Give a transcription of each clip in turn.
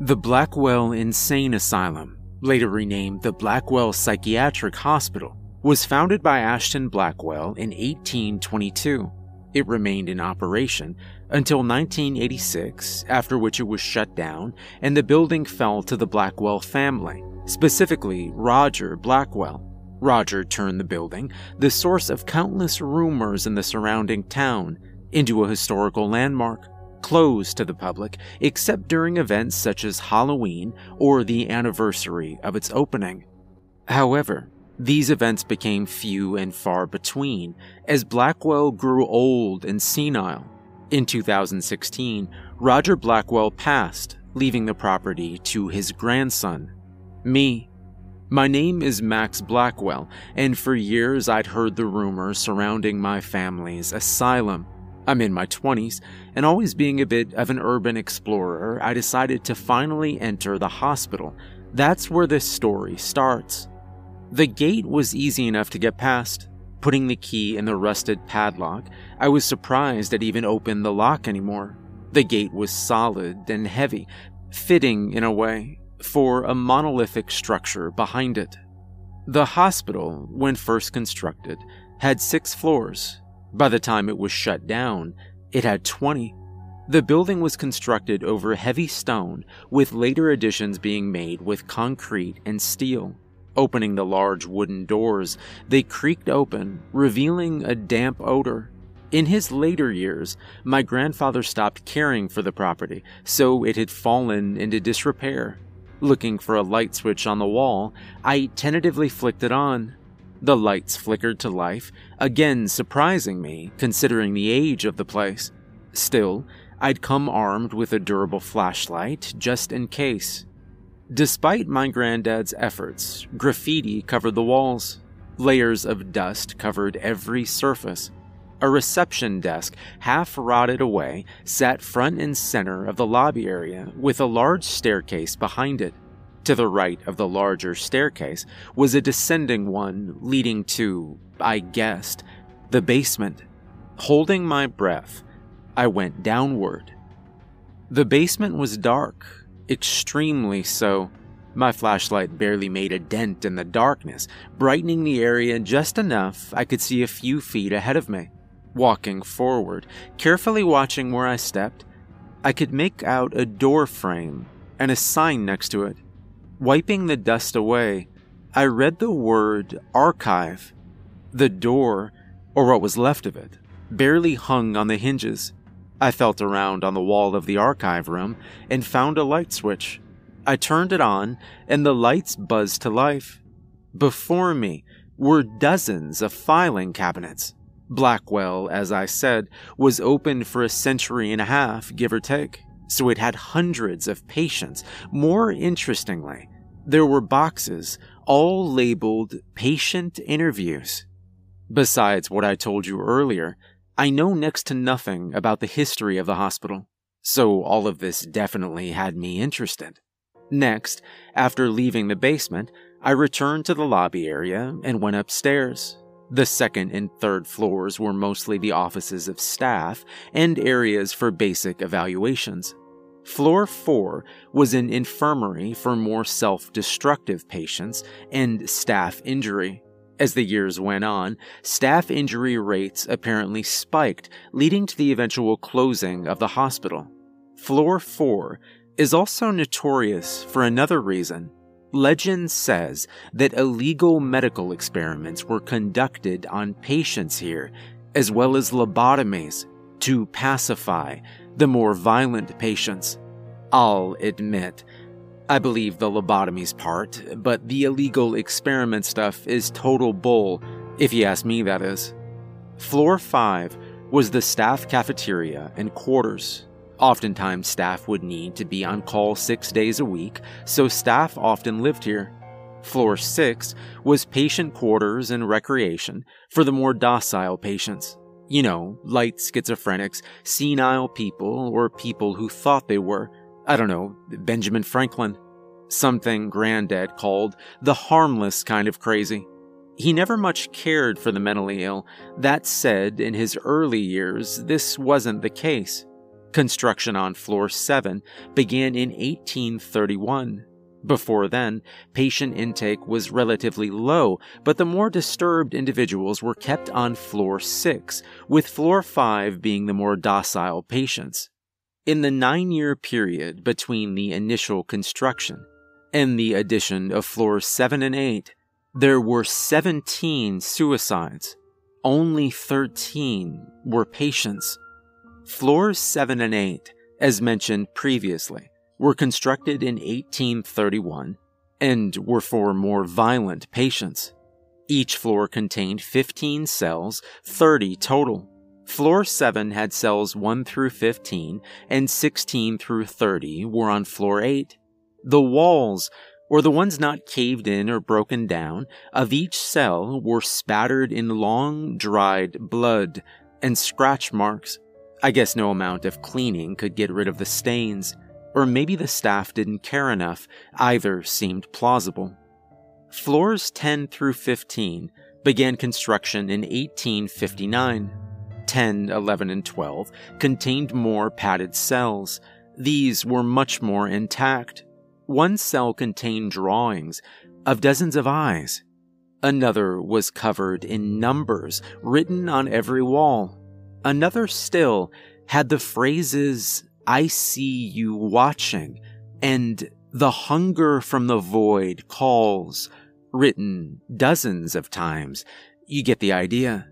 The Blackwell Insane Asylum, later renamed the Blackwell Psychiatric Hospital, was founded by Ashton Blackwell in 1822. It remained in operation until 1986, after which it was shut down and the building fell to the Blackwell family, specifically Roger Blackwell. Roger turned the building, the source of countless rumors in the surrounding town, into a historical landmark, closed to the public except during events such as Halloween or the anniversary of its opening. However, these events became few and far between as Blackwell grew old and senile. In 2016, Roger Blackwell passed, leaving the property to his grandson, me. My name is Max Blackwell, and for years I'd heard the rumors surrounding my family's asylum. I'm in my 20s, and always being a bit of an urban explorer, I decided to finally enter the hospital. That's where this story starts. The gate was easy enough to get past. Putting the key in the rusted padlock, I was surprised it even opened the lock anymore. The gate was solid and heavy, fitting in a way, for a monolithic structure behind it. The hospital, when first constructed, had six floors. By the time it was shut down, it had 20. The building was constructed over heavy stone, with later additions being made with concrete and steel. Opening the large wooden doors, they creaked open, revealing a damp odor. In his later years, my grandfather stopped caring for the property, so it had fallen into disrepair. Looking for a light switch on the wall, I tentatively flicked it on. The lights flickered to life, again surprising me considering the age of the place. Still, I'd come armed with a durable flashlight just in case. Despite my granddad's efforts, graffiti covered the walls. Layers of dust covered every surface. A reception desk, half rotted away, sat front and center of the lobby area with a large staircase behind it. To the right of the larger staircase was a descending one leading to, I guessed, the basement. Holding my breath, I went downward. The basement was dark, extremely so. My flashlight barely made a dent in the darkness, brightening the area just enough I could see a few feet ahead of me. Walking forward, carefully watching where I stepped, I could make out a door frame and a sign next to it. Wiping the dust away, I read the word archive. The door, or what was left of it, barely hung on the hinges. I felt around on the wall of the archive room and found a light switch. I turned it on, and the lights buzzed to life. Before me were dozens of filing cabinets. Blackwell, as I said, was open for a century and a half, give or take, so it had hundreds of patients. More interestingly, there were boxes, all labeled patient interviews. Besides what I told you earlier, I know next to nothing about the history of the hospital, so all of this definitely had me interested. Next, after leaving the basement, I returned to the lobby area and went upstairs. The second and third floors were mostly the offices of staff and areas for basic evaluations. Floor 4 was an infirmary for more self destructive patients and staff injury. As the years went on, staff injury rates apparently spiked, leading to the eventual closing of the hospital. Floor 4 is also notorious for another reason. Legend says that illegal medical experiments were conducted on patients here, as well as lobotomies, to pacify the more violent patients. I'll admit, I believe the lobotomies part, but the illegal experiment stuff is total bull, if you ask me, that is. Floor 5 was the staff cafeteria and quarters. Oftentimes, staff would need to be on call six days a week, so staff often lived here. Floor 6 was patient quarters and recreation for the more docile patients. You know, light schizophrenics, senile people, or people who thought they were, I don't know, Benjamin Franklin. Something Granddad called the harmless kind of crazy. He never much cared for the mentally ill. That said, in his early years, this wasn't the case. Construction on floor 7 began in 1831. Before then, patient intake was relatively low, but the more disturbed individuals were kept on floor 6, with floor 5 being the more docile patients. In the nine year period between the initial construction and the addition of floors 7 and 8, there were 17 suicides. Only 13 were patients. Floors 7 and 8, as mentioned previously, were constructed in 1831 and were for more violent patients. Each floor contained 15 cells, 30 total. Floor 7 had cells 1 through 15, and 16 through 30 were on floor 8. The walls, or the ones not caved in or broken down, of each cell were spattered in long, dried blood and scratch marks. I guess no amount of cleaning could get rid of the stains, or maybe the staff didn't care enough. Either seemed plausible. Floors 10 through 15 began construction in 1859. 10, 11, and 12 contained more padded cells. These were much more intact. One cell contained drawings of dozens of eyes. Another was covered in numbers written on every wall. Another still had the phrases, I see you watching, and the hunger from the void calls, written dozens of times. You get the idea.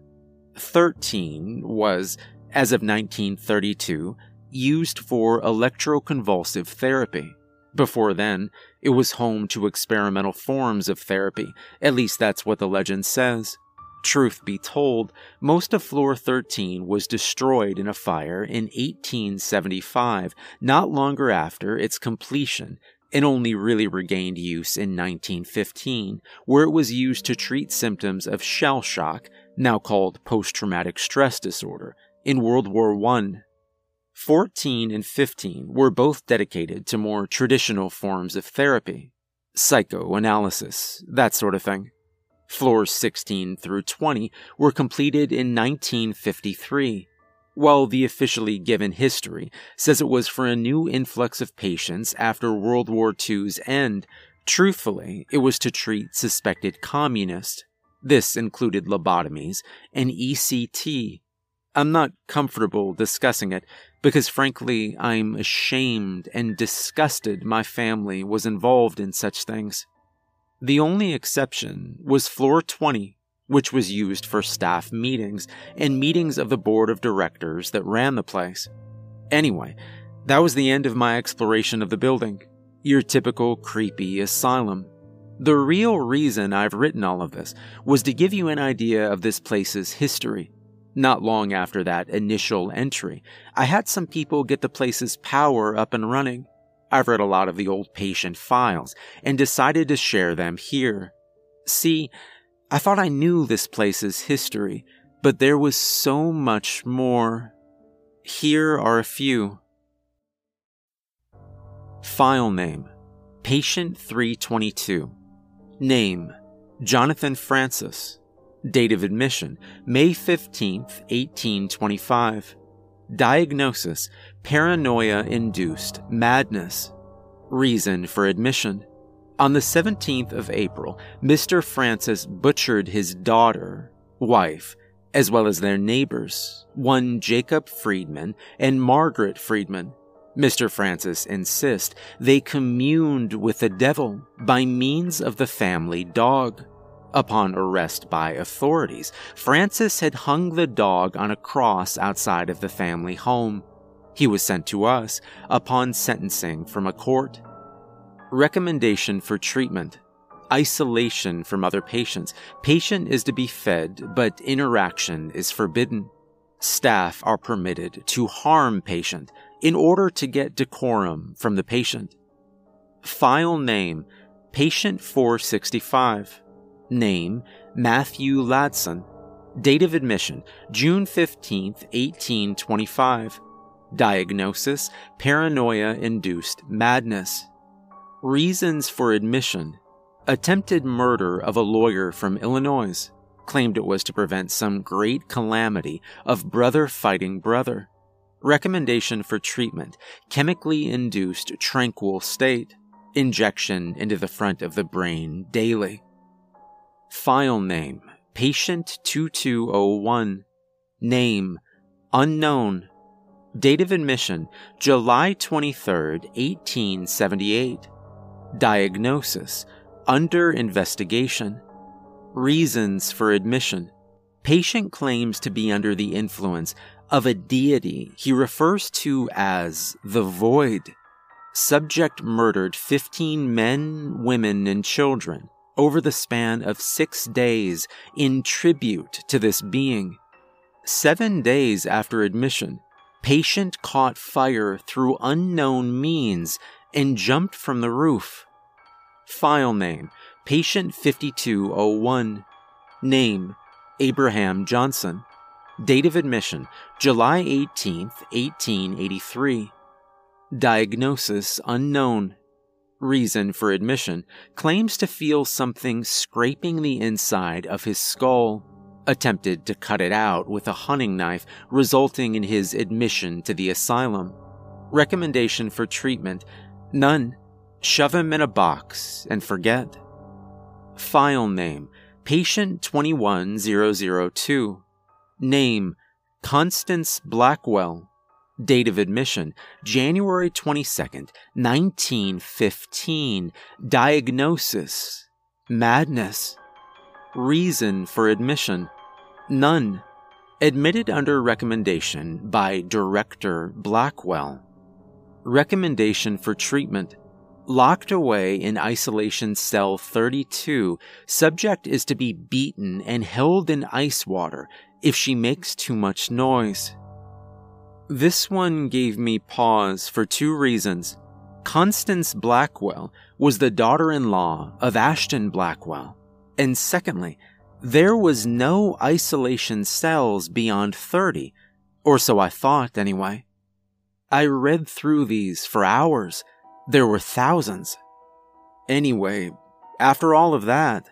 13 was, as of 1932, used for electroconvulsive therapy. Before then, it was home to experimental forms of therapy, at least that's what the legend says. Truth be told, most of Floor 13 was destroyed in a fire in 1875, not longer after its completion, and only really regained use in 1915, where it was used to treat symptoms of shell shock now called post traumatic stress disorder, in World War I. 14 and 15 were both dedicated to more traditional forms of therapy, psychoanalysis, that sort of thing. Floors 16 through 20 were completed in 1953, while the officially given history says it was for a new influx of patients after World War II's end. Truthfully, it was to treat suspected communists. This included lobotomies and ECT. I'm not comfortable discussing it because, frankly, I'm ashamed and disgusted my family was involved in such things. The only exception was floor 20, which was used for staff meetings and meetings of the board of directors that ran the place. Anyway, that was the end of my exploration of the building. Your typical creepy asylum. The real reason I've written all of this was to give you an idea of this place's history. Not long after that initial entry, I had some people get the place's power up and running. I've read a lot of the old patient files and decided to share them here. See, I thought I knew this place's history, but there was so much more. Here are a few. File name Patient 322 Name Jonathan Francis. Date of admission May 15, 1825. Diagnosis Paranoia induced madness. Reason for admission On the 17th of April, Mr. Francis butchered his daughter, wife, as well as their neighbors, one Jacob Friedman and Margaret Friedman. Mr. Francis insists they communed with the devil by means of the family dog. Upon arrest by authorities, Francis had hung the dog on a cross outside of the family home. He was sent to us upon sentencing from a court. Recommendation for treatment isolation from other patients. Patient is to be fed, but interaction is forbidden. Staff are permitted to harm patient in order to get decorum from the patient. File name Patient 465. Name Matthew Ladson. Date of admission June 15, 1825. Diagnosis Paranoia induced madness. Reasons for admission Attempted murder of a lawyer from Illinois. Claimed it was to prevent some great calamity of brother fighting brother Recommendation for treatment chemically induced tranquil state, injection into the front of the brain daily. File name Patient 2201. Name Unknown. Date of admission July 23, 1878. Diagnosis Under investigation. Reasons for admission Patient claims to be under the influence of a deity he refers to as the Void. Subject murdered 15 men, women, and children over the span of six days in tribute to this being. Seven days after admission, patient caught fire through unknown means and jumped from the roof. File name Patient 5201. Name Abraham Johnson. Date of admission July 18, 1883. Diagnosis unknown. Reason for admission claims to feel something scraping the inside of his skull. Attempted to cut it out with a hunting knife, resulting in his admission to the asylum. Recommendation for treatment none. Shove him in a box and forget. File name Patient 21002. Name Constance Blackwell. Date of admission January 22nd, 1915. Diagnosis Madness. Reason for admission None. Admitted under recommendation by Director Blackwell. Recommendation for treatment Locked away in isolation cell 32, subject is to be beaten and held in ice water if she makes too much noise. This one gave me pause for two reasons. Constance Blackwell was the daughter in law of Ashton Blackwell. And secondly, there was no isolation cells beyond 30, or so I thought anyway. I read through these for hours. There were thousands. Anyway, after all of that,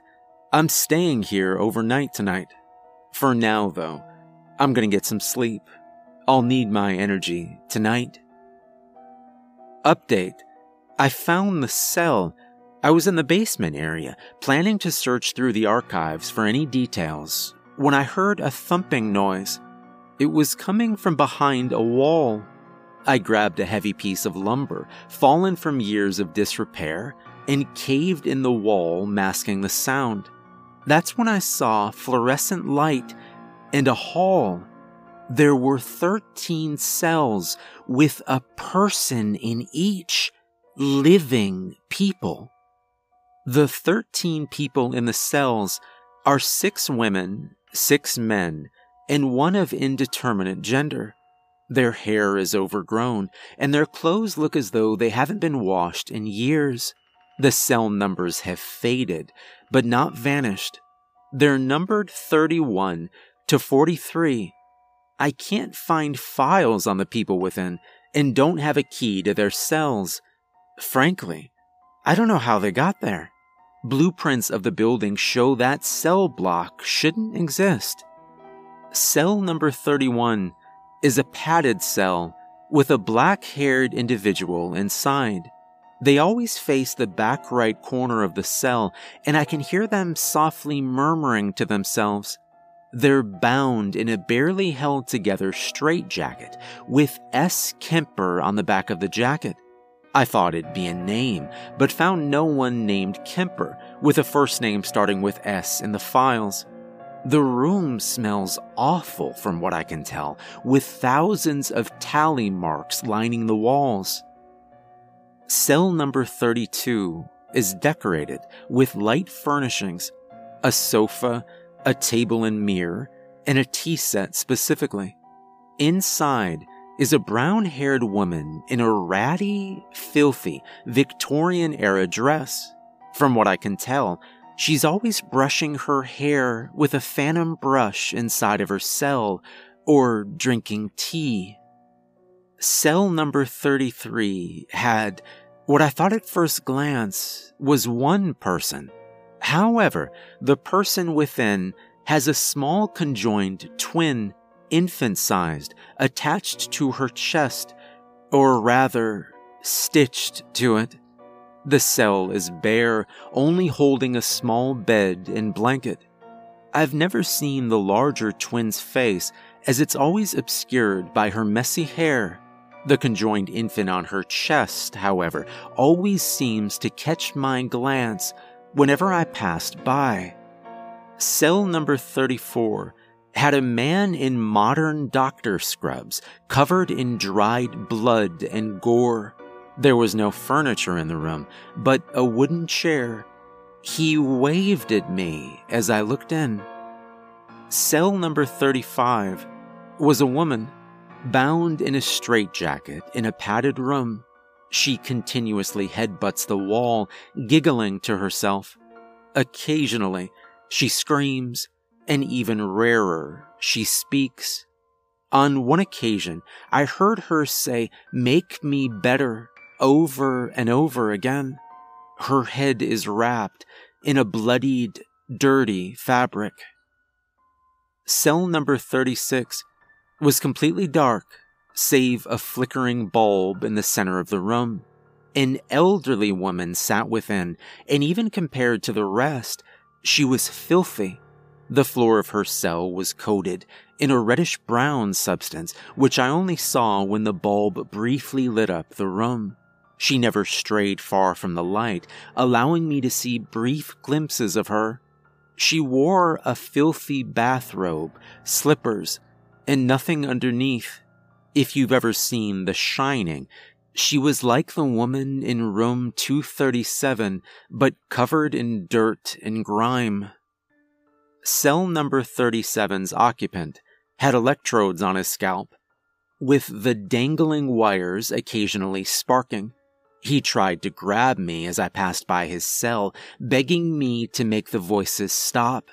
I'm staying here overnight tonight. For now, though, I'm gonna get some sleep. I'll need my energy tonight. Update I found the cell. I was in the basement area, planning to search through the archives for any details, when I heard a thumping noise. It was coming from behind a wall. I grabbed a heavy piece of lumber, fallen from years of disrepair, and caved in the wall, masking the sound. That's when I saw fluorescent light and a hall there were 13 cells with a person in each, living people. The 13 people in the cells are six women, six men, and one of indeterminate gender. Their hair is overgrown, and their clothes look as though they haven't been washed in years. The cell numbers have faded, but not vanished. They're numbered 31 to 43 I can't find files on the people within and don't have a key to their cells. Frankly, I don't know how they got there. Blueprints of the building show that cell block shouldn't exist. Cell number 31 is a padded cell with a black haired individual inside. They always face the back right corner of the cell, and I can hear them softly murmuring to themselves. They're bound in a barely held together straitjacket with S. Kemper on the back of the jacket. I thought it'd be a name, but found no one named Kemper with a first name starting with S in the files. The room smells awful from what I can tell, with thousands of tally marks lining the walls. Cell number 32 is decorated with light furnishings, a sofa, a table and mirror, and a tea set specifically. Inside is a brown haired woman in a ratty, filthy Victorian era dress. From what I can tell, she's always brushing her hair with a phantom brush inside of her cell or drinking tea. Cell number 33 had what I thought at first glance was one person However, the person within has a small conjoined twin infant sized, attached to her chest, or rather, stitched to it. The cell is bare, only holding a small bed and blanket. I've never seen the larger twin's face, as it's always obscured by her messy hair. The conjoined infant on her chest, however, always seems to catch my glance whenever I passed by. Cell number 34 had a man in modern doctor scrubs, covered in dried blood and gore. There was no furniture in the room, but a wooden chair. He waved at me as I looked in. Cell number 35 was a woman, bound in a straitjacket in a padded room. She continuously headbutts the wall, giggling to herself. Occasionally, she screams, and even rarer, she speaks. On one occasion, I heard her say, Make me better, over and over again. Her head is wrapped in a bloodied, dirty fabric. Cell number 36 was completely dark, save a flickering bulb in the center of the room. An elderly woman sat within, and even compared to the rest, she was filthy. The floor of her cell was coated in a reddish brown substance, which I only saw when the bulb briefly lit up the room. She never strayed far from the light, allowing me to see brief glimpses of her. She wore a filthy bathrobe, slippers, and nothing underneath. If you've ever seen The Shining, she was like the woman in room 237, but covered in dirt and grime. Cell number 37's occupant had electrodes on his scalp, with the dangling wires occasionally sparking. He tried to grab me as I passed by his cell, begging me to make the voices stop.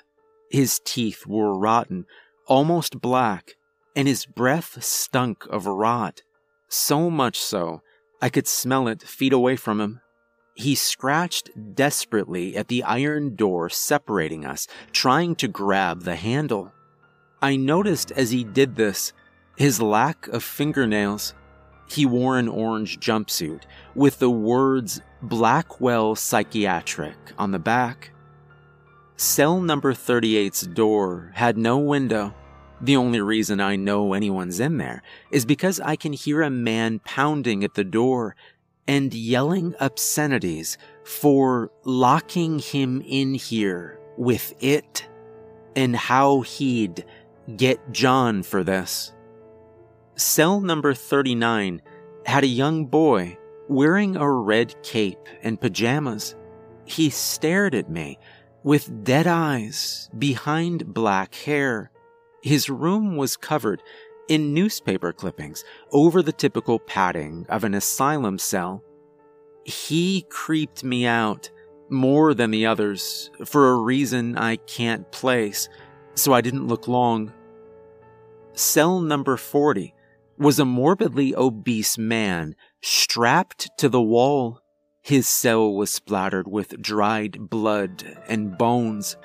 His teeth were rotten, almost black, and his breath stunk of rot. So much so, I could smell it feet away from him. He scratched desperately at the iron door separating us, trying to grab the handle. I noticed as he did this his lack of fingernails. He wore an orange jumpsuit with the words Blackwell Psychiatric on the back. Cell number 38's door had no window. The only reason I know anyone's in there is because I can hear a man pounding at the door and yelling obscenities for locking him in here with it and how he'd get John for this. Cell number 39 had a young boy wearing a red cape and pajamas. He stared at me with dead eyes behind black hair. His room was covered in newspaper clippings over the typical padding of an asylum cell. He creeped me out more than the others for a reason I can't place, so I didn't look long. Cell number 40 was a morbidly obese man strapped to the wall. His cell was splattered with dried blood and bones.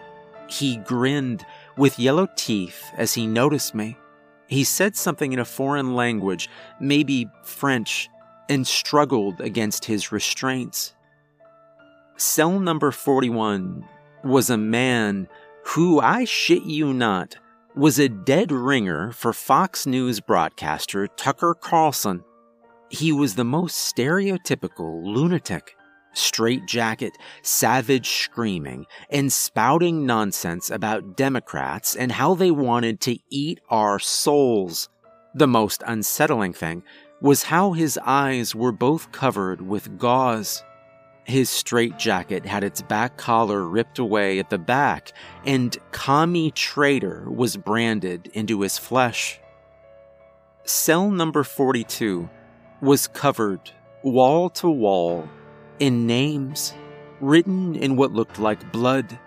He grinned with yellow teeth as he noticed me. He said something in a foreign language, maybe French, and struggled against his restraints. Cell number 41 was a man who, I shit you not, was a dead ringer for Fox News broadcaster Tucker Carlson. He was the most stereotypical lunatic, straitjacket, savage screaming, and spouting nonsense about Democrats and how they wanted to eat our souls. The most unsettling thing was how his eyes were both covered with gauze. His straitjacket had its back collar ripped away at the back, and Commie Traitor was branded into his flesh. Cell number 42 was covered wall to wall in names written in what looked like blood.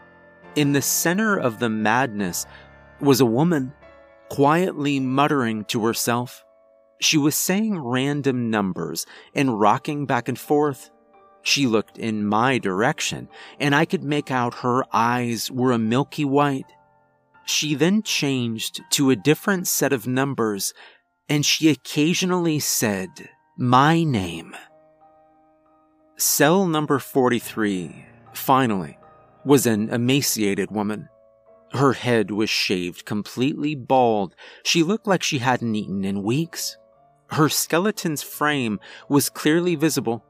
In the center of the madness was a woman quietly muttering to herself. She was saying random numbers and rocking back and forth. She looked in my direction, and I could make out her eyes were a milky white. She then changed to a different set of numbers, and she occasionally said my name. Cell number 43, finally, was an emaciated woman. Her head was shaved completely bald. She looked like she hadn't eaten in weeks. Her skeleton's frame was clearly visible.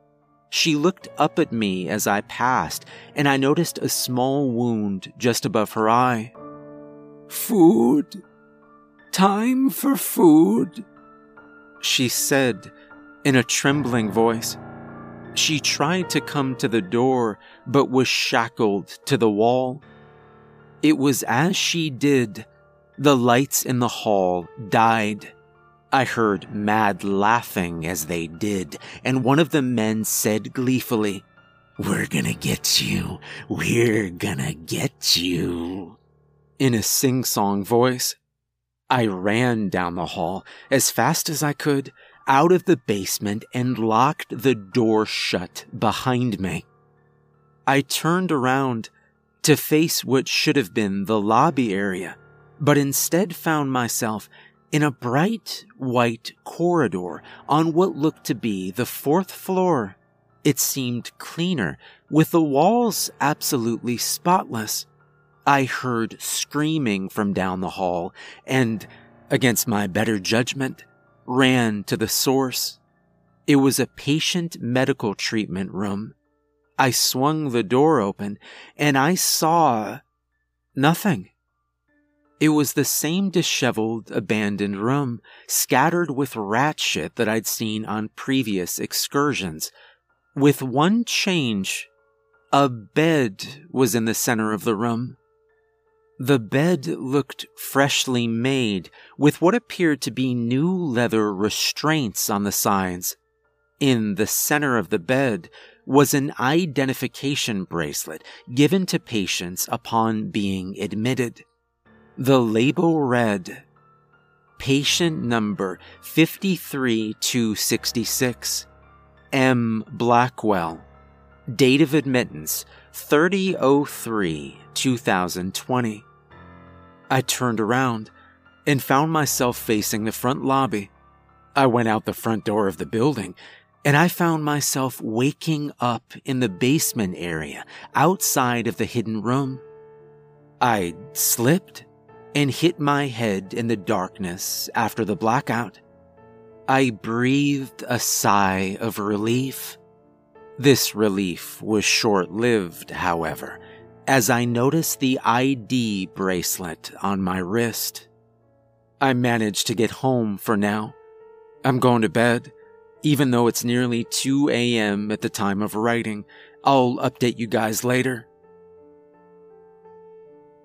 She looked up at me as I passed, and I noticed a small wound just above her eye. Food. Time for food, she said in a trembling voice. She tried to come to the door, but was shackled to the wall. It was as she did, the lights in the hall died. I heard mad laughing as they did, and one of the men said gleefully, We're gonna get you. We're gonna get you. In a sing song voice. I ran down the hall as fast as I could, out of the basement, and locked the door shut behind me. I turned around to face what should have been the lobby area, but instead found myself in a bright white corridor on what looked to be the fourth floor. It seemed cleaner, with the walls absolutely spotless. I heard screaming from down the hall and, against my better judgment, ran to the source. It was a patient medical treatment room. I swung the door open and I saw nothing. It was the same disheveled, abandoned room, scattered with rat shit that I'd seen on previous excursions. With one change, a bed was in the center of the room. The bed looked freshly made, with what appeared to be new leather restraints on the sides. In the center of the bed was an identification bracelet given to patients upon being admitted. The label read Patient number 53266, M. Blackwell. Date of admittance 3003 2020. I turned around and found myself facing the front lobby. I went out the front door of the building and I found myself waking up in the basement area outside of the hidden room. I slipped and hit my head in the darkness after the blackout. I breathed a sigh of relief. This relief was short lived, however, as I noticed the ID bracelet on my wrist. I managed to get home for now. I'm going to bed even though it's nearly 2 a.m. at the time of writing. I'll update you guys later.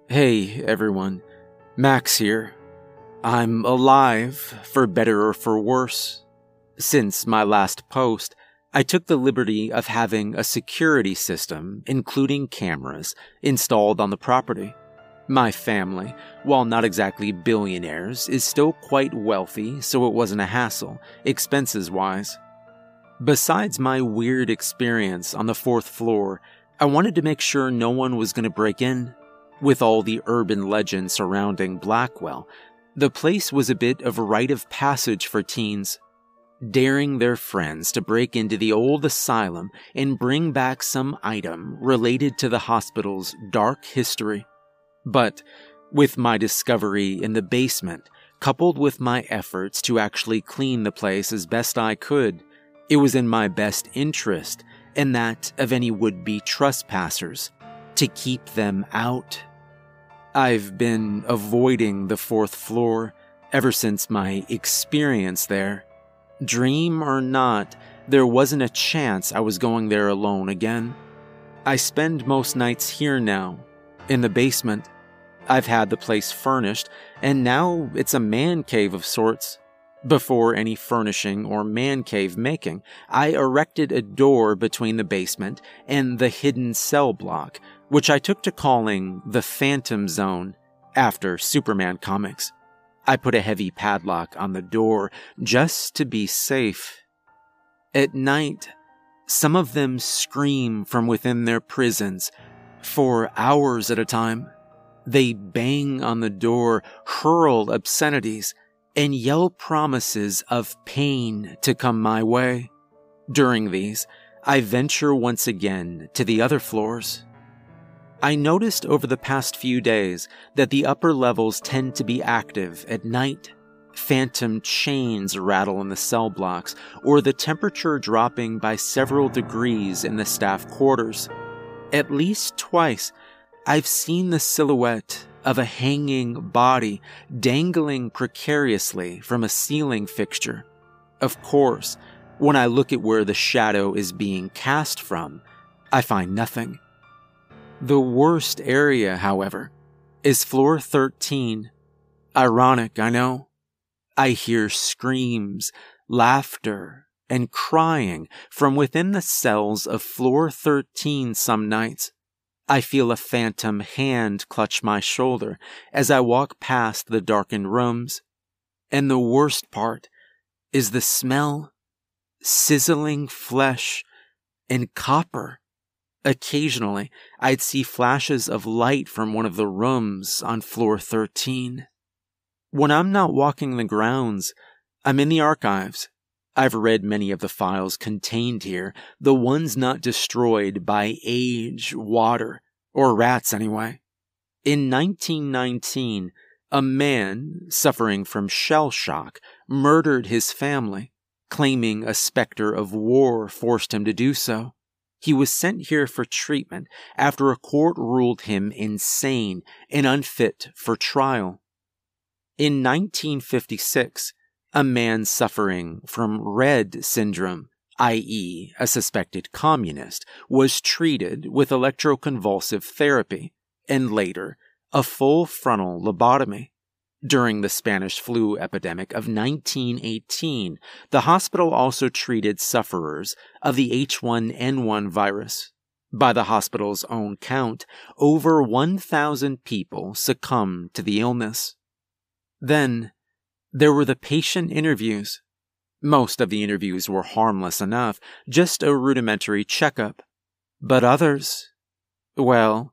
Hey, everyone. Max here. I'm alive, for better or for worse. Since my last post, I took the liberty of having a security system, including cameras, installed on the property. My family, while not exactly billionaires, is still quite wealthy, so it wasn't a hassle, expenses wise. Besides my weird experience on the fourth floor, I wanted to make sure no one was going to break in. With all the urban legend surrounding Blackwell, the place was a bit of a rite of passage for teens, daring their friends to break into the old asylum and bring back some item related to the hospital's dark history. But with my discovery in the basement, coupled with my efforts to actually clean the place as best I could, it was in my best interest and that of any would be trespassers to keep them out. I've been avoiding the fourth floor ever since my experience there. Dream or not, there wasn't a chance I was going there alone again. I spend most nights here now, in the basement, I've had the place furnished, and now it's a man cave of sorts. Before any furnishing or man cave making, I erected a door between the basement and the hidden cell block, which I took to calling the Phantom Zone after Superman comics. I put a heavy padlock on the door just to be safe. At night, some of them scream from within their prisons for hours at a time. They bang on the door, hurl obscenities, and yell promises of pain to come my way. During these, I venture once again to the other floors. I noticed over the past few days that the upper levels tend to be active at night. Phantom chains rattle in the cell blocks, or the temperature dropping by several degrees in the staff quarters. At least twice, I've seen the silhouette of a hanging body dangling precariously from a ceiling fixture. Of course, when I look at where the shadow is being cast from, I find nothing. The worst area, however, is floor 13. Ironic, I know. I hear screams, laughter, and crying from within the cells of floor 13 some nights. I feel a phantom hand clutch my shoulder as I walk past the darkened rooms. And the worst part is the smell sizzling flesh and copper. Occasionally, I'd see flashes of light from one of the rooms on floor 13. When I'm not walking the grounds, I'm in the archives. I've read many of the files contained here, the ones not destroyed by age, water, or rats anyway. In 1919, a man suffering from shell shock murdered his family claiming a specter of war forced him to do so. He was sent here for treatment after a court ruled him insane and unfit for trial. In 1956, a man suffering from red syndrome, i.e., a suspected communist, was treated with electroconvulsive therapy and later a full frontal lobotomy. During the Spanish flu epidemic of 1918, the hospital also treated sufferers of the H1N1 virus. By the hospital's own count, over 1,000 people succumbed to the illness. Then, there were the patient interviews. Most of the interviews were harmless enough, just a rudimentary checkup. But others, well,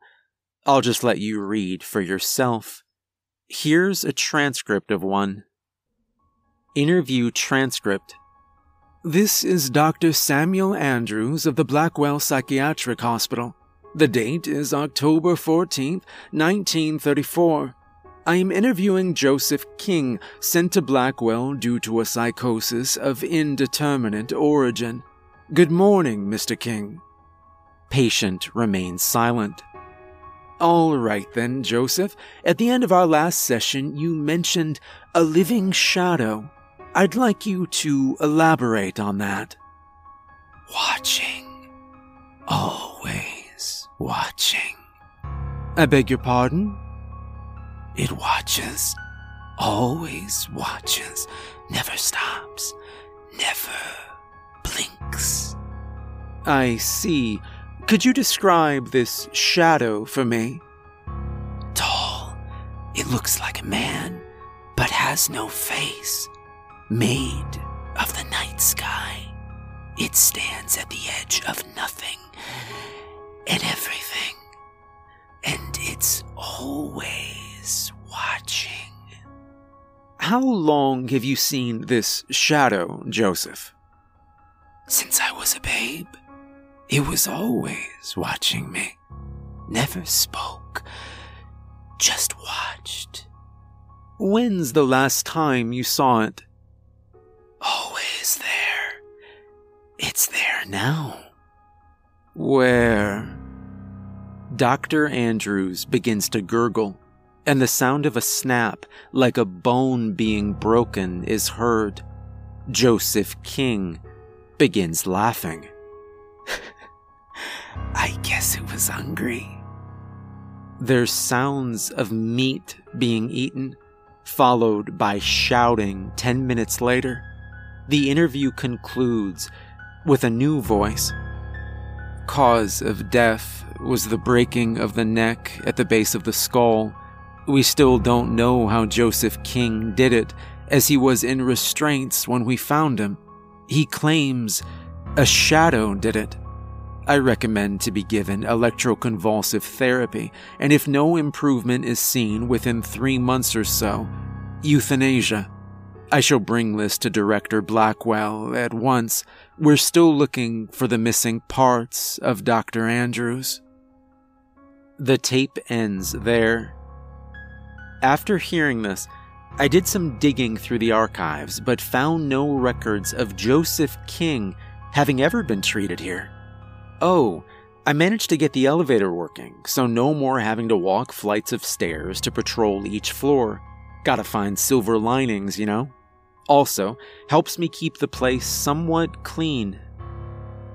I'll just let you read for yourself. Here's a transcript of one. Interview transcript. This is Dr. Samuel Andrews of the Blackwell Psychiatric Hospital. The date is October 14th, 1934. I am interviewing Joseph King, sent to Blackwell due to a psychosis of indeterminate origin. Good morning, Mr. King. Patient remains silent. All right then, Joseph. At the end of our last session, you mentioned a living shadow. I'd like you to elaborate on that. Watching. Always watching. I beg your pardon? It watches. Always watches. Never stops. Never blinks. I see. Could you describe this shadow for me? Tall. It looks like a man, but has no face. Made of the night sky. It stands at the edge of nothing and everything. And it's always watching. How long have you seen this shadow, Joseph? Since I was a babe. It was always watching me. Never spoke, just watched. When's the last time you saw it? Always there. It's there now. Where? Dr. Andrews begins to gurgle, and the sound of a snap, like a bone being broken, is heard. Joseph King begins laughing. I guess it was hungry. There's sounds of meat being eaten, followed by shouting 10 minutes later. The interview concludes with a new voice. Cause of death was the breaking of the neck at the base of the skull. We still don't know how Joseph King did it, as he was in restraints when we found him. He claims a shadow did it. I recommend to be given electroconvulsive therapy, and if no improvement is seen within three months or so, euthanasia. I shall bring this to Director Blackwell at once. We're still looking for the missing parts of Dr. Andrews. The tape ends there. After hearing this, I did some digging through the archives, but found no records of Joseph King having ever been treated here. Oh, I managed to get the elevator working, so no more having to walk flights of stairs to patrol each floor. Gotta find silver linings, you know? Also, helps me keep the place somewhat clean.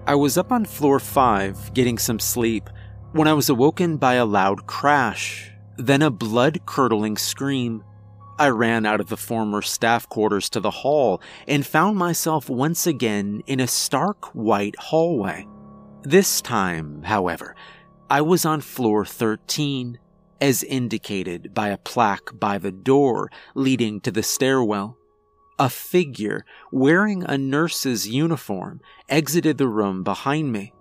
I was up on floor 5, getting some sleep, when I was awoken by a loud crash, then a blood curdling scream. I ran out of the former staff quarters to the hall and found myself once again in a stark white hallway. This time, however, I was on floor 13, as indicated by a plaque by the door leading to the stairwell. A figure wearing a nurse's uniform exited the room behind me.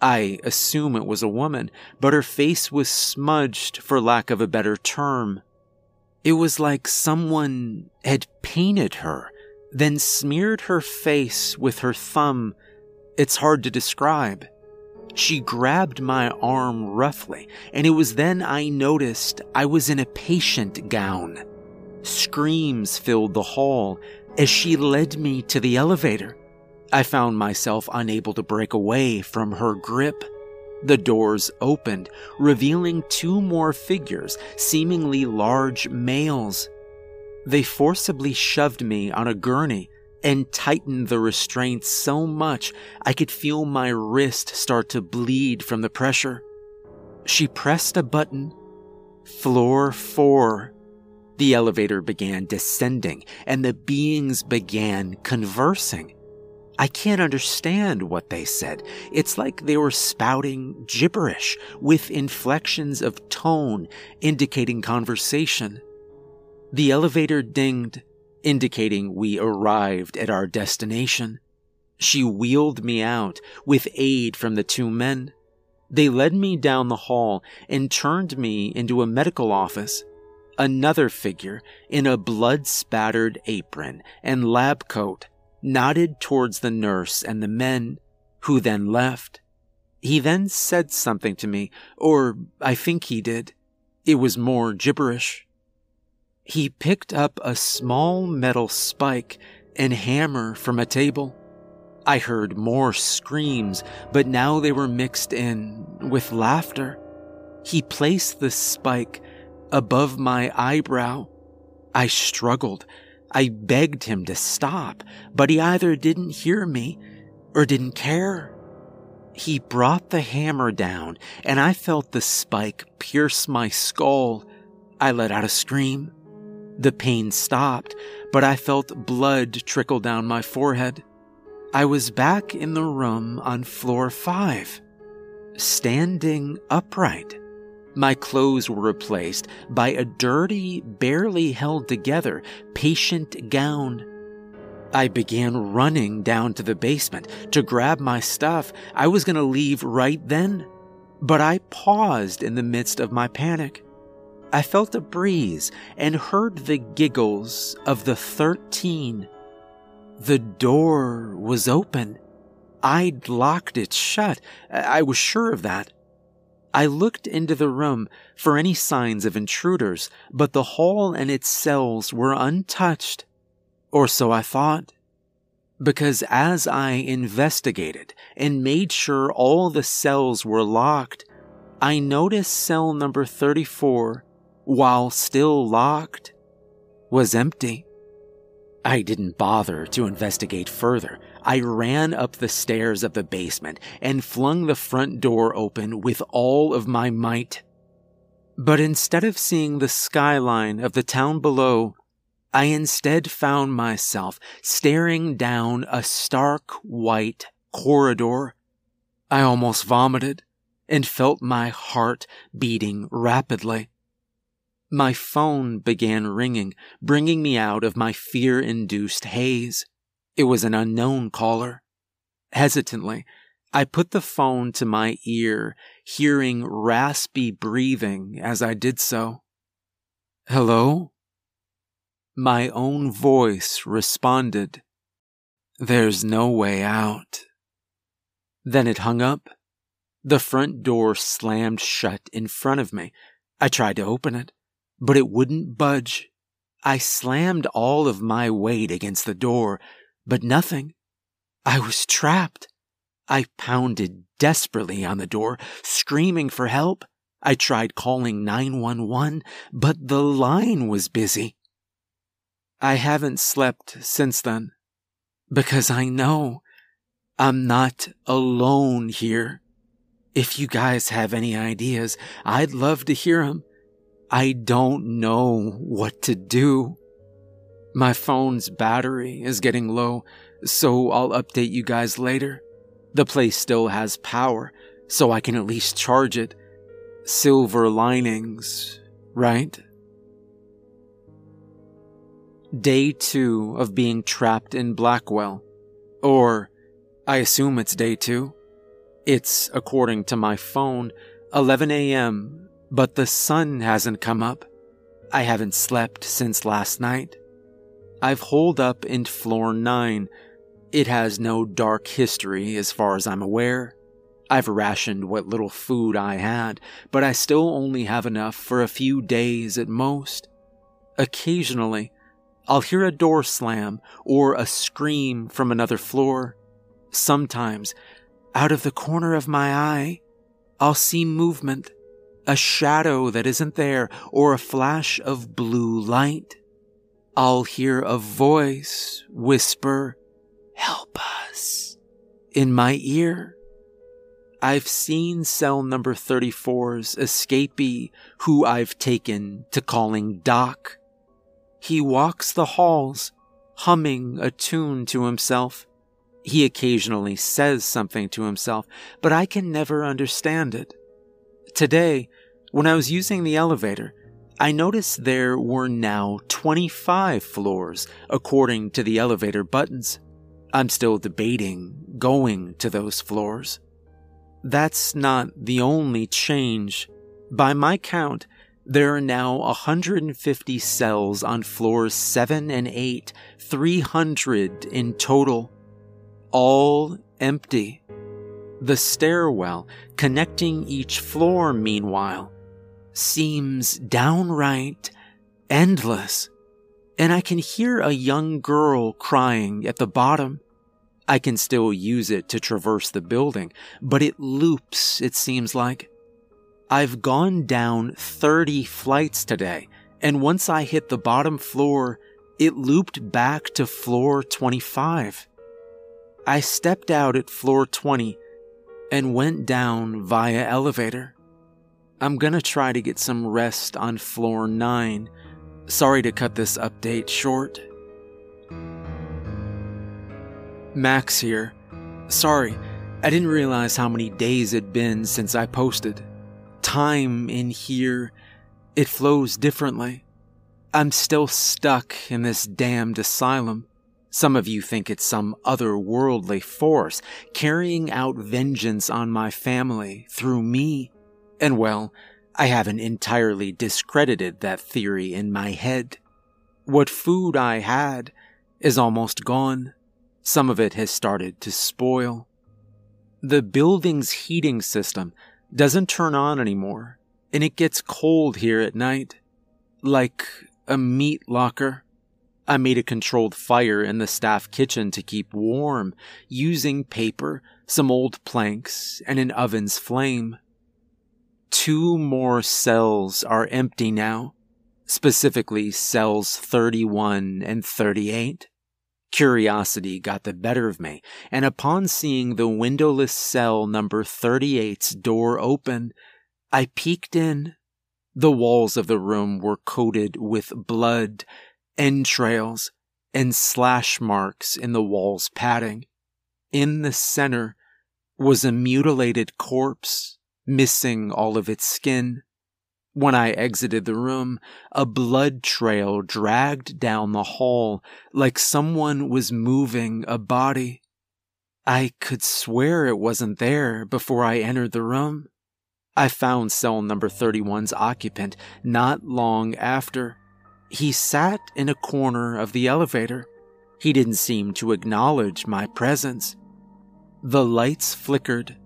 I assume it was a woman, but her face was smudged for lack of a better term. It was like someone had painted her, then smeared her face with her thumb. It's hard to describe. She grabbed my arm roughly, and it was then I noticed I was in a patient gown. Screams filled the hall as she led me to the elevator. I found myself unable to break away from her grip. The doors opened, revealing two more figures, seemingly large males. They forcibly shoved me on a gurney and tightened the restraints so much I could feel my wrist start to bleed from the pressure. She pressed a button. Floor four. The elevator began descending and the beings began conversing. I can't understand what they said. It's like they were spouting gibberish with inflections of tone indicating conversation. The elevator dinged, indicating we arrived at our destination. She wheeled me out with aid from the two men. They led me down the hall and turned me into a medical office. Another figure in a blood spattered apron and lab coat nodded towards the nurse and the men, who then left. He then said something to me, or I think he did. It was more gibberish. He picked up a small metal spike and hammer from a table. I heard more screams, but now they were mixed in with laughter. He placed the spike above my eyebrow. I struggled I begged him to stop, but he either didn't hear me or didn't care. He brought the hammer down, and I felt the spike pierce my skull. I let out a scream. The pain stopped, but I felt blood trickle down my forehead. I was back in the room on floor five, standing upright. My clothes were replaced by a dirty, barely held together patient gown. I began running down to the basement to grab my stuff. I was going to leave right then, but I paused in the midst of my panic. I felt a breeze and heard the giggles of the 13. The door was open. I'd locked it shut. I was sure of that. I looked into the room for any signs of intruders, but the hall and its cells were untouched. Or so I thought. Because as I investigated and made sure all the cells were locked, I noticed cell number 34, while still locked, was empty. I didn't bother to investigate further. I ran up the stairs of the basement and flung the front door open with all of my might. But instead of seeing the skyline of the town below, I instead found myself staring down a stark white corridor. I almost vomited and felt my heart beating rapidly. My phone began ringing, bringing me out of my fear induced haze. It was an unknown caller. Hesitantly, I put the phone to my ear, hearing raspy breathing as I did so. Hello? My own voice responded, There's no way out. Then it hung up. The front door slammed shut in front of me. I tried to open it, but it wouldn't budge. I slammed all of my weight against the door, but nothing. I was trapped. I pounded desperately on the door, screaming for help. I tried calling 911, but the line was busy. I haven't slept since then because I know I'm not alone here. If you guys have any ideas, I'd love to hear them. I don't know what to do. My phone's battery is getting low, so I'll update you guys later. The place still has power, so I can at least charge it. Silver linings, right? Day two of being trapped in Blackwell. Or, I assume it's day two. It's, according to my phone, 11 a.m., but the sun hasn't come up. I haven't slept since last night. I've holed up in floor 9, it has no dark history as far as I'm aware. I've rationed what little food I had, but I still only have enough for a few days at most. Occasionally, I'll hear a door slam or a scream from another floor. Sometimes, out of the corner of my eye, I'll see movement, a shadow that isn't there, or a flash of blue light. I'll hear a voice whisper, Help us. In my ear. I've seen cell number 34's escapee who I've taken to calling Doc. He walks the halls, humming a tune to himself. He occasionally says something to himself, but I can never understand it. Today, when I was using the elevator, I noticed there were now 25 floors according to the elevator buttons. I'm still debating going to those floors. That's not the only change. By my count, there are now 150 cells on floors 7 and 8, 300 in total, all empty. The stairwell connecting each floor, meanwhile, seems downright endless and I can hear a young girl crying at the bottom. I can still use it to traverse the building, but it loops, it seems like. I've gone down 30 flights today, and once I hit the bottom floor, it looped back to floor 25. I stepped out at floor 20 and went down via elevator. I'm gonna try to get some rest on floor 9 Sorry to cut this update short. Max here. Sorry, I didn't realize how many days it'd been since I posted. Time in here, it flows differently. I'm still stuck in this damned asylum. Some of you think it's some otherworldly force carrying out vengeance on my family through me. And well, I haven't entirely discredited that theory in my head. What food I had is almost gone. Some of it has started to spoil. The building's heating system doesn't turn on anymore, and it gets cold here at night. Like a meat locker. I made a controlled fire in the staff kitchen to keep warm, using paper, some old planks, and an oven's flame. Two more cells are empty now, specifically cells 31 and 38. Curiosity got the better of me, and upon seeing the windowless cell number 38's door open, I peeked in. The walls of the room were coated with blood, entrails, and slash marks in the wall's padding. In the center was a mutilated corpse missing all of its skin. When I exited the room, a blood trail dragged down the hall like someone was moving a body. I could swear it wasn't there before I entered the room. I found cell number 31's occupant not long after. He sat in a corner of the elevator. He didn't seem to acknowledge my presence. The lights flickered.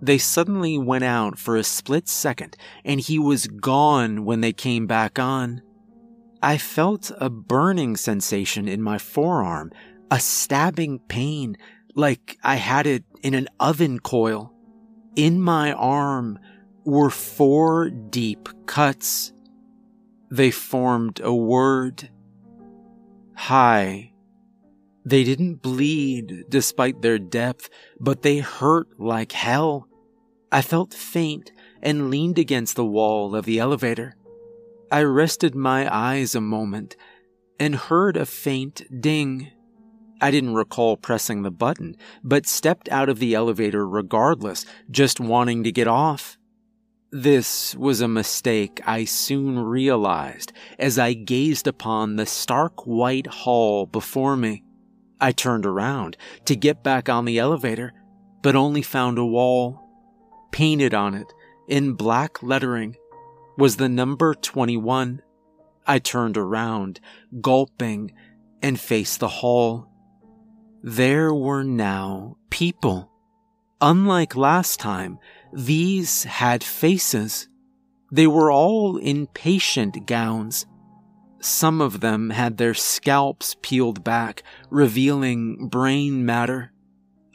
They suddenly went out for a split second, and he was gone when they came back on. I felt a burning sensation in my forearm, a stabbing pain like I had it in an oven coil. In my arm were four deep cuts. They formed a word. Hi. They didn't bleed despite their depth, but they hurt like hell. I felt faint and leaned against the wall of the elevator. I rested my eyes a moment and heard a faint ding. I didn't recall pressing the button, but stepped out of the elevator regardless, just wanting to get off. This was a mistake I soon realized as I gazed upon the stark white hall before me. I turned around to get back on the elevator, but only found a wall. Painted on it, in black lettering, was the number 21. I turned around, gulping, and faced the hall. There were now people. Unlike last time, these had faces. They were all in patient gowns. Some of them had their scalps peeled back, revealing brain matter.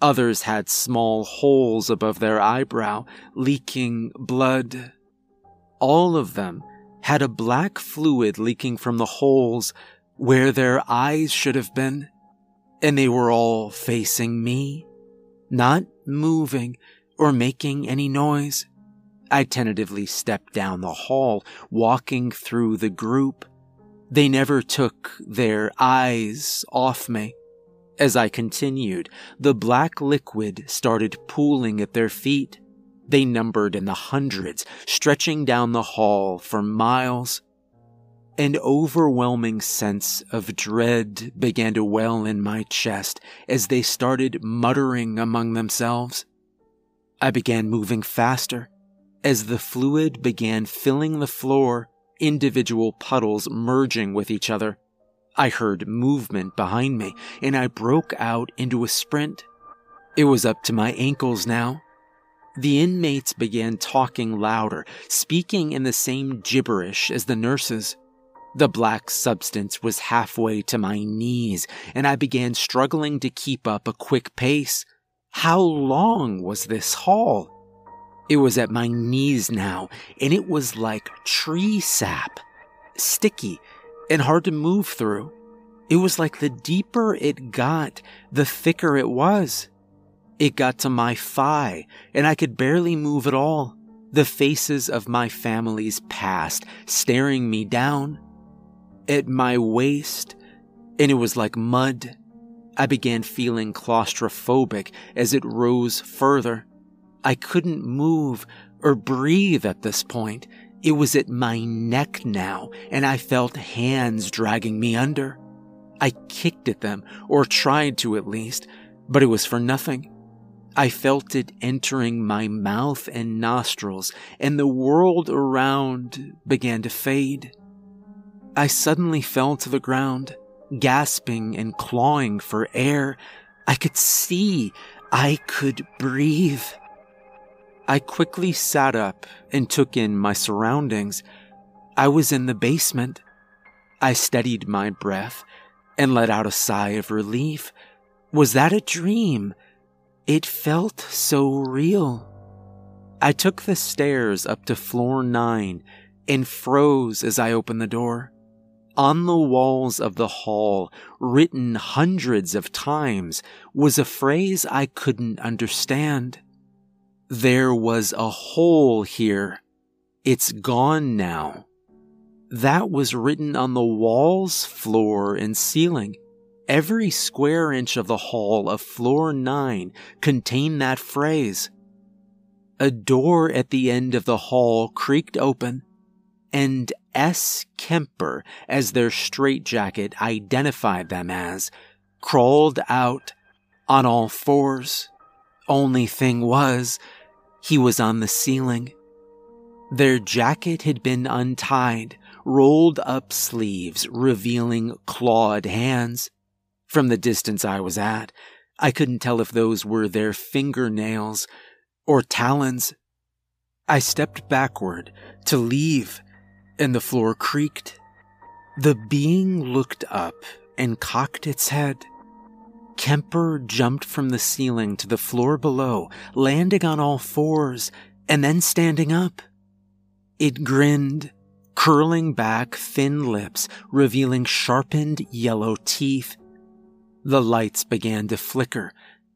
Others had small holes above their eyebrow, leaking blood. All of them had a black fluid leaking from the holes where their eyes should have been and they were all facing me, not moving or making any noise. I tentatively stepped down the hall, walking through the group. They never took their eyes off me. As I continued, the black liquid started pooling at their feet. They numbered in the hundreds, stretching down the hall for miles. An overwhelming sense of dread began to well in my chest as they started muttering among themselves. I began moving faster. As the fluid began filling the floor, individual puddles merging with each other, I heard movement behind me and I broke out into a sprint. It was up to my ankles now. The inmates began talking louder, speaking in the same gibberish as the nurses. The black substance was halfway to my knees, and I began struggling to keep up a quick pace. How long was this hall? It was at my knees now, and it was like tree sap, sticky and hard to move through. It was like the deeper it got, the thicker it was. It got to my thigh, and I could barely move at all. The faces of my family's past staring me down at my waist, and it was like mud. I began feeling claustrophobic as it rose further. I couldn't move or breathe at this point. It was at my neck now, and I felt hands dragging me under. I kicked at them, or tried to at least, but it was for nothing. I felt it entering my mouth and nostrils, and the world around began to fade. I suddenly fell to the ground, gasping and clawing for air. I could see, I could breathe. I quickly sat up and took in my surroundings. I was in the basement. I steadied my breath and let out a sigh of relief. Was that a dream? It felt so real. I took the stairs up to floor nine and froze as I opened the door. On the walls of the hall, written hundreds of times, was a phrase I couldn't understand. There was a hole here. It's gone now. That was written on the walls, floor, and ceiling. Every square inch of the hall of floor nine contained that phrase. A door at the end of the hall creaked open, and S. Kemper, as their straitjacket identified them as, crawled out on all fours. Only thing was, he was on the ceiling. Their jacket had been untied, rolled up sleeves revealing clawed hands. From the distance I was at, I couldn't tell if those were their fingernails or talons. I stepped backward to leave, and the floor creaked. The being looked up and cocked its head. Kemper jumped from the ceiling to the floor below, landing on all fours and then standing up. It grinned, curling back thin lips, revealing sharpened yellow teeth. The lights began to flicker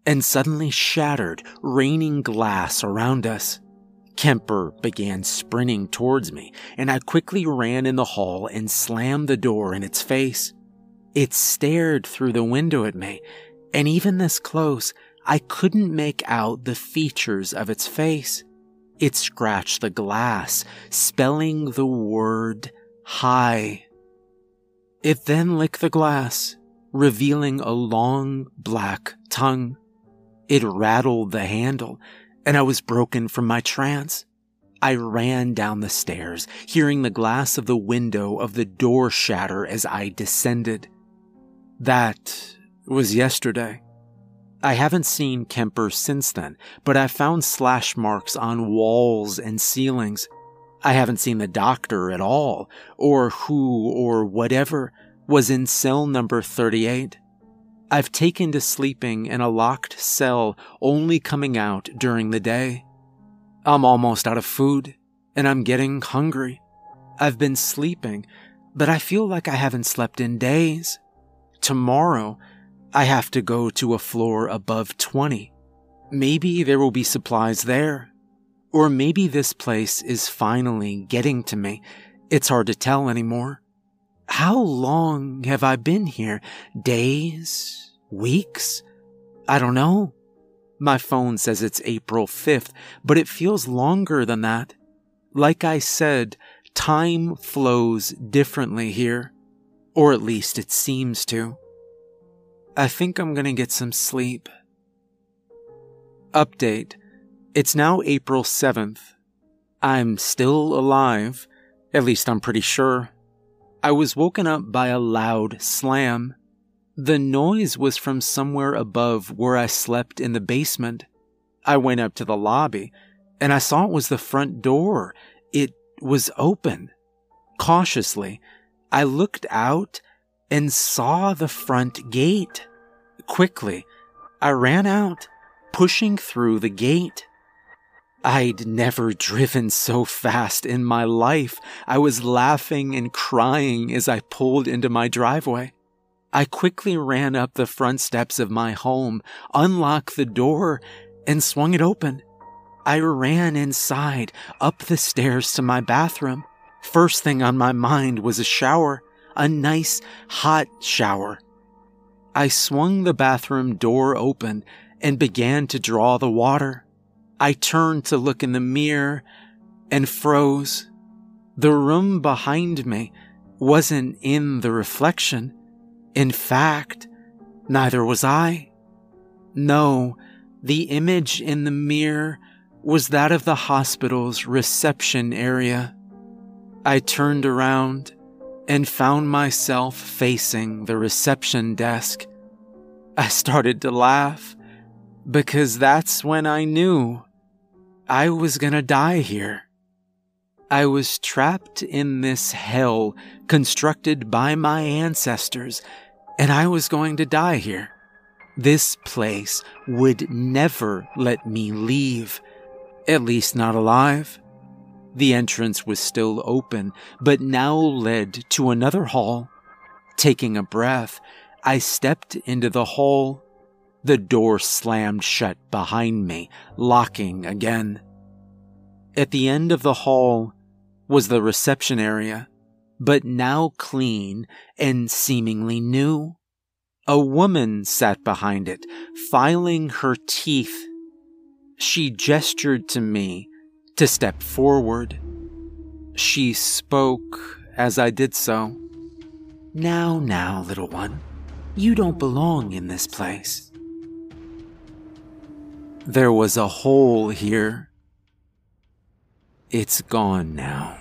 and suddenly shattered, raining glass around us. Kemper began sprinting towards me, and I quickly ran in the hall and slammed the door in its face. It stared through the window at me, and even this close, I couldn't make out the features of its face. It scratched the glass, spelling the word hi. It then licked the glass, revealing a long black tongue. It rattled the handle, and I was broken from my trance. I ran down the stairs, hearing the glass of the window of the door shatter as I descended. That was yesterday. I haven't seen Kemper since then, but I found slash marks on walls and ceilings. I haven't seen the doctor at all, or who or whatever was in cell number 38. I've taken to sleeping in a locked cell, only coming out during the day. I'm almost out of food, and I'm getting hungry. I've been sleeping, but I feel like I haven't slept in days. Tomorrow, I have to go to a floor above 20. Maybe there will be supplies there. Or maybe this place is finally getting to me. It's hard to tell anymore. How long have I been here? Days? Weeks? I don't know. My phone says it's April 5th, but it feels longer than that. Like I said, time flows differently here. Or at least it seems to. I think I'm gonna get some sleep. Update. It's now April 7th. I'm still alive. At least I'm pretty sure. I was woken up by a loud slam. The noise was from somewhere above where I slept in the basement. I went up to the lobby and I saw it was the front door. It was open. Cautiously, I looked out and saw the front gate. Quickly, I ran out, pushing through the gate. I'd never driven so fast in my life. I was laughing and crying as I pulled into my driveway. I quickly ran up the front steps of my home, unlocked the door, and swung it open. I ran inside, up the stairs to my bathroom. First thing on my mind was a shower a nice hot shower. I swung the bathroom door open and began to draw the water. I turned to look in the mirror and froze. The room behind me wasn't in the reflection. In fact, neither was I. No, the image in the mirror was that of the hospital's reception area. I turned around and found myself facing the reception desk. I started to laugh because that's when I knew I was gonna die here. I was trapped in this hell constructed by my ancestors, and I was going to die here. This place would never let me leave, at least not alive. The entrance was still open, but now led to another hall. Taking a breath, I stepped into the hall. The door slammed shut behind me, locking again. At the end of the hall was the reception area, but now clean and seemingly new. A woman sat behind it, filing her teeth. She gestured to me to step forward. She spoke as I did so. Now, now, little one, you don't belong in this place. There was a hole here. It's gone now.